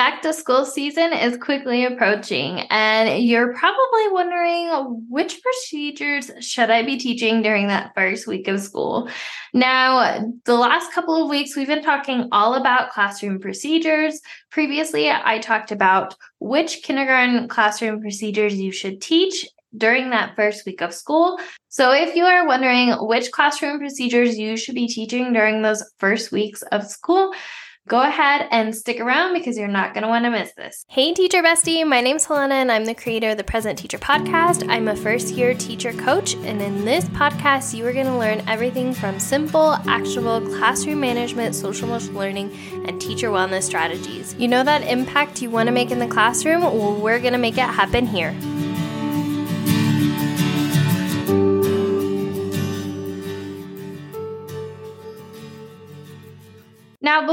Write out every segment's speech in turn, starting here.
Back to school season is quickly approaching, and you're probably wondering which procedures should I be teaching during that first week of school? Now, the last couple of weeks, we've been talking all about classroom procedures. Previously, I talked about which kindergarten classroom procedures you should teach during that first week of school. So, if you are wondering which classroom procedures you should be teaching during those first weeks of school, Go ahead and stick around because you're not going to want to miss this. Hey, teacher bestie. My name's Helena, and I'm the creator of the Present Teacher Podcast. I'm a first year teacher coach, and in this podcast, you are going to learn everything from simple, actionable classroom management, social emotional learning, and teacher wellness strategies. You know that impact you want to make in the classroom? Well, we're going to make it happen here.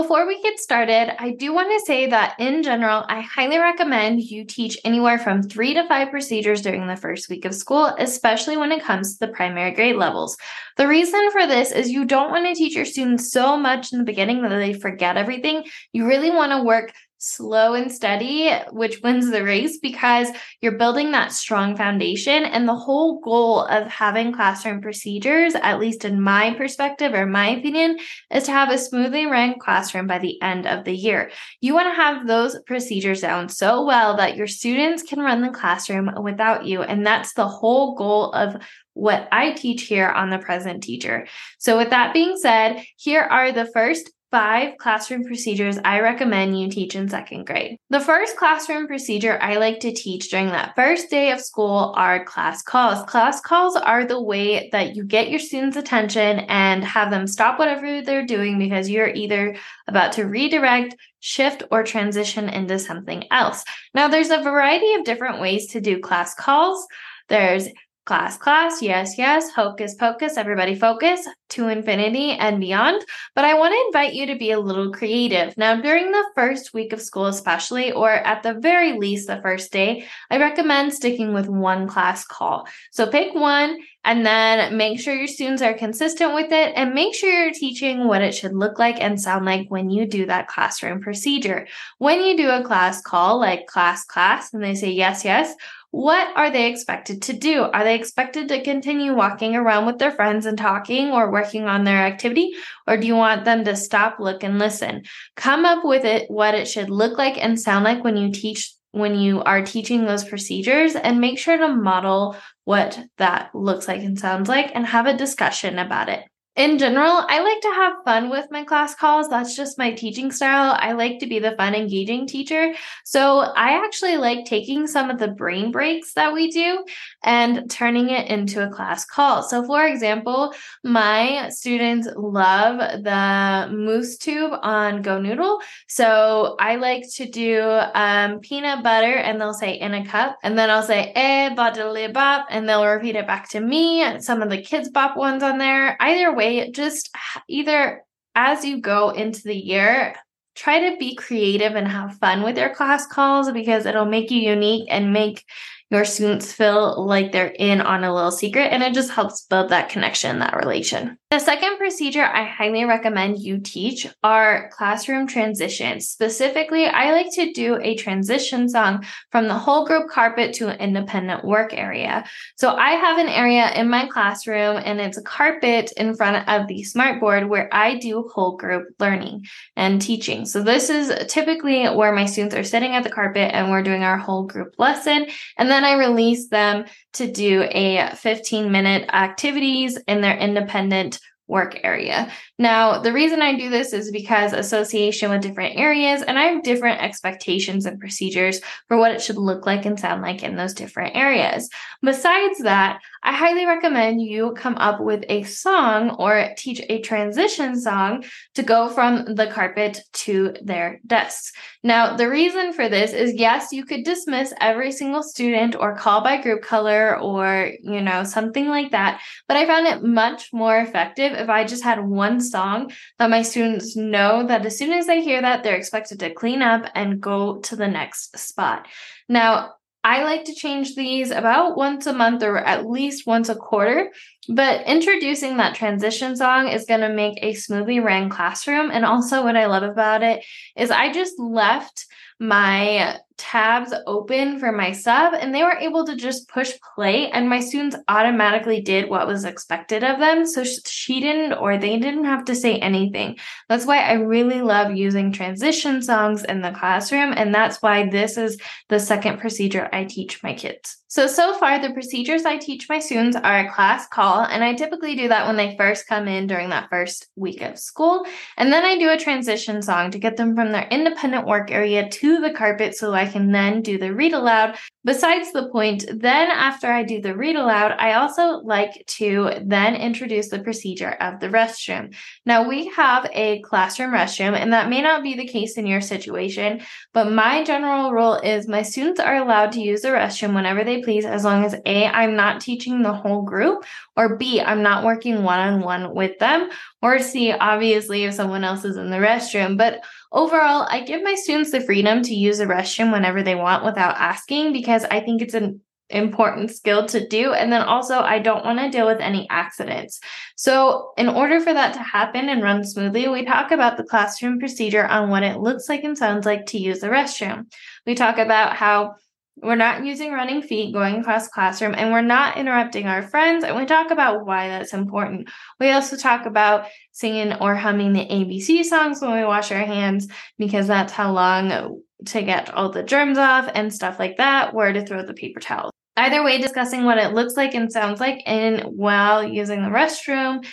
Before we get started, I do want to say that in general, I highly recommend you teach anywhere from three to five procedures during the first week of school, especially when it comes to the primary grade levels. The reason for this is you don't want to teach your students so much in the beginning that they forget everything. You really want to work slow and steady, which wins the race because you're building that strong foundation. And the whole goal of having classroom procedures, at least in my perspective or my opinion, is to have a smoothly run classroom by the end of the year. You want to have those procedures down so well that your students can run the classroom without you. And that's the whole goal of what I teach here on the present teacher. So, with that being said, here are the first five classroom procedures I recommend you teach in second grade. The first classroom procedure I like to teach during that first day of school are class calls. Class calls are the way that you get your students' attention and have them stop whatever they're doing because you're either about to redirect, shift, or transition into something else. Now, there's a variety of different ways to do class calls. There's class, class, yes, yes, hocus pocus, everybody focus to infinity and beyond. But I want to invite you to be a little creative. Now, during the first week of school, especially, or at the very least the first day, I recommend sticking with one class call. So pick one and then make sure your students are consistent with it and make sure you're teaching what it should look like and sound like when you do that classroom procedure. When you do a class call, like class, class, and they say yes, yes, what are they expected to do? Are they expected to continue walking around with their friends and talking or working on their activity? Or do you want them to stop, look, and listen? Come up with it, what it should look like and sound like when you teach when you are teaching those procedures and make sure to model what that looks like and sounds like and have a discussion about it in general, I like to have fun with my class calls. That's just my teaching style. I like to be the fun, engaging teacher. So I actually like taking some of the brain breaks that we do and turning it into a class call. So, for example, my students love the moose tube on GoNoodle. So I like to do um, peanut butter and they'll say in a cup. And then I'll say, eh, bop, and they'll repeat it back to me. Some of the Kidz Bop ones on there. Either way, way, just either as you go into the year, try to be creative and have fun with your class calls because it'll make you unique and make your students feel like they're in on a little secret and it just helps build that connection, that relation. The second procedure I highly recommend you teach are classroom transitions. Specifically, I like to do a transition song from the whole group carpet to an independent work area. So I have an area in my classroom and it's a carpet in front of the smartboard where I do whole group learning and teaching. So this is typically where my students are sitting at the carpet and we're doing our whole group lesson. And then I release them to do a 15 minute activities in their independent work area. Now, the reason I do this is because association with different areas, and I have different expectations and procedures for what it should look like and sound like in those different areas. Besides that, I highly recommend you come up with a song or teach a transition song to go from the carpet to their desks. Now, the reason for this is yes, you could dismiss every single student or call by group color or, you know, something like that, but I found it much more effective if I just had one song that my students know that as soon as they hear that, they're expected to clean up and go to the next spot. Now, I like to change these about once a month or at least once a quarter But introducing that transition song is going to make a smoothly ran classroom. And also, what I love about it is I just left my tabs open for my sub and they were able to just push play and my students automatically did what was expected of them. So she didn't or they didn't have to say anything. That's why i really love using transition songs in the classroom and that's why this is the second procedure i teach my kids. So, so far, the procedures I teach my students are a class call, and I typically do that when they first come in during that first week of school. And then I do a transition song to get them from their independent work area to the carpet so I can then do the read aloud. Besides the point, then after I do the read aloud, I also like to then introduce the procedure of the restroom. Now, we have a classroom restroom, and that may not be the case in your situation, but my general rule is my students are allowed to use the restroom whenever they please, as long as A, I'm not teaching the whole group, or B, I'm not working one on one with them, or C, obviously, if someone else is in the restroom. But overall, I give my students the freedom to use the restroom whenever they want without asking because I think it's an important skill to do. And then also, I don't want to deal with any accidents. So, in order for that to happen and run smoothly, we talk about the classroom procedure on what it looks like and sounds like to use the restroom. We talk about how we're not using running feet going across classroom and we're not interrupting our friends. And we talk about why that's important. We also talk about singing or humming the ABC songs when we wash our hands because that's how long to get all the germs off and stuff like that, where to throw the paper towels. Either way, discussing what it looks like and sounds like in while using the restroom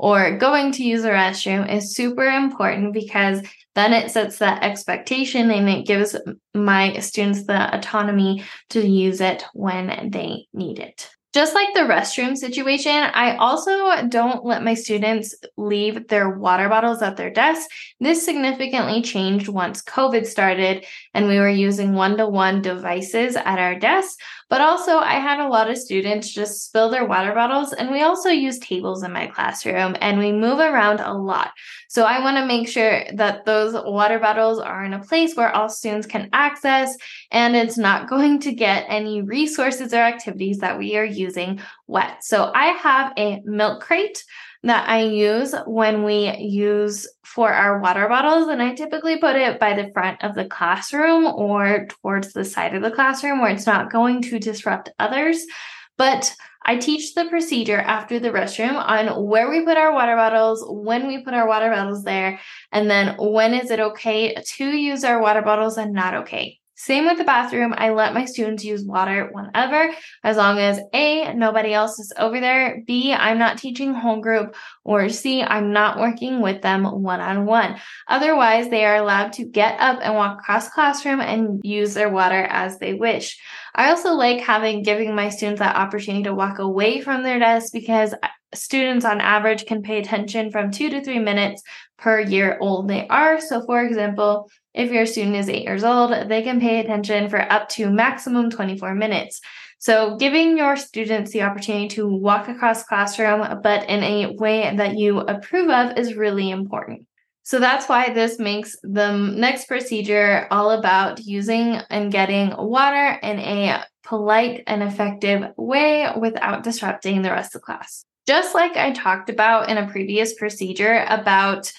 or going to use a restroom is super important because then it sets that expectation and it gives my students the autonomy to use it when they need it. Just like the restroom situation, I also don't let my students leave their water bottles at their desk. This significantly changed once COVID started and we were using one to one devices at our desks. But also, I had a lot of students just spill their water bottles, and we also use tables in my classroom and we move around a lot. So, I want to make sure that those water bottles are in a place where all students can access and it's not going to get any resources or activities that we are using wet. So, I have a milk crate that I use when we use for our water bottles. And I typically put it by the front of the classroom or towards the side of the classroom where it's not going to disrupt others. But I teach the procedure after the restroom on where we put our water bottles, when we put our water bottles there, and then when is it okay to use our water bottles and not okay. Same with the bathroom. I let my students use water whenever, as long as A, nobody else is over there, B, I'm not teaching whole group, or C, I'm not working with them one on one. Otherwise, they are allowed to get up and walk across classroom and use their water as they wish. I also like having giving my students that opportunity to walk away from their desk because uh, students on average can pay attention from two to three minutes per year old they are. So, for example, if your student is eight years old, they can pay attention for up to maximum 24 minutes. So, giving your students the opportunity to walk across classroom, but in a way that you approve of, is really important. So, that's why this makes the next procedure all about using and getting water in a polite and effective way without disrupting the rest of the class. Just like I talked about in a previous procedure about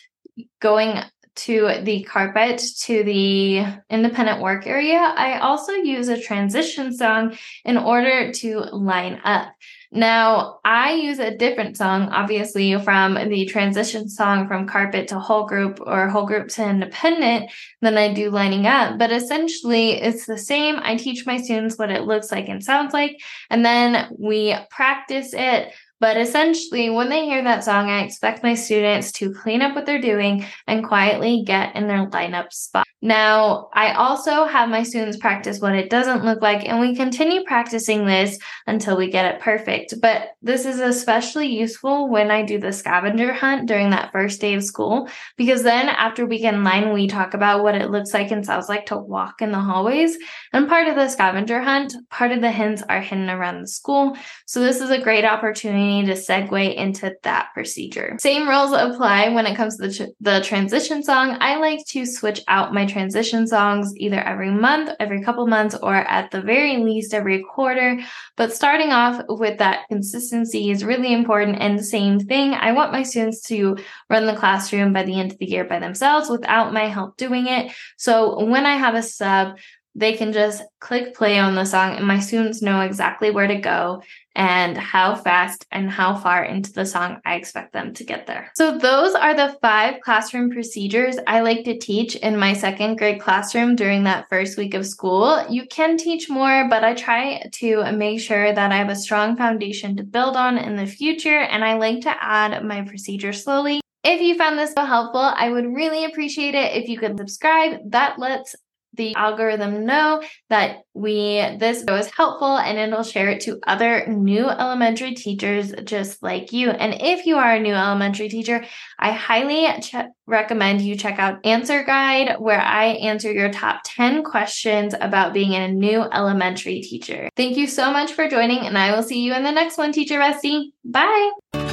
going to the carpet to the independent work area, I also use a transition song in order to line up. Now, I use a different song, obviously, from the transition song from carpet to whole group or whole group to independent than I do lining up. But essentially, it's the same. I teach my students what it looks like and sounds like, and then we practice it but essentially, when they hear that song, I expect my students to clean up what they're doing and quietly get in their lineup spot. Now, I also have my students practice what it doesn't look like, and we continue practicing this until we get it perfect. But this is especially useful when I do the scavenger hunt during that first day of school, because then after we in line, we talk about what it looks like and sounds like to walk in the hallways. And part of the scavenger hunt, part of the hints are hidden around the school. So this is a great opportunity opportunity to segue into that procedure. Same rules apply when it comes to the, tr- the transition song. I like to switch out my transition songs either every month, every couple months, or at the very least every quarter. But starting off with that consistency is really important. And the same thing, I want my students to run the classroom by the end of the year by themselves without my help doing it. So when I have a sub, they can just click play on the song and my students know exactly where to go and how fast and how far into the song I expect them to get there. So those are the five classroom procedures I like to teach in my second grade classroom during that first week of school. You can teach more, but I try to make sure that I have a strong foundation to build on in the future and I like to add my procedure slowly. If you found this helpful, I would really appreciate it if you could subscribe. That lets the algorithm know that we this was helpful and it'll share it to other new elementary teachers just like you. And if you are a new elementary teacher i highly ch- recommend you check out answer guide where i answer your top 10 questions about being a new elementary teacher. Thank you so much for joining and i will see you in the next one teacher bestie bye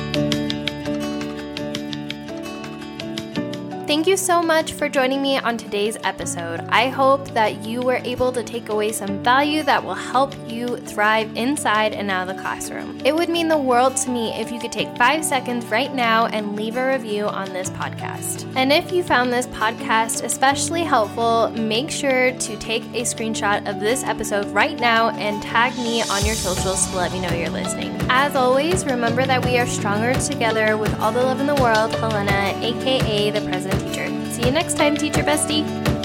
Thank you so much for joining me on today's episode. I hope that you were able to take away some value that will help you thrive inside and out of the classroom. It would mean the world to me if you could take five seconds right now and leave a review on this podcast. And if you found this podcast especially helpful, make sure to take a screenshot of this episode right now and tag me on your socials to let me know you're listening. As always, remember that we are stronger together with all the love in the world. Helena, aka the Present. See you next time, Teacher Bestie.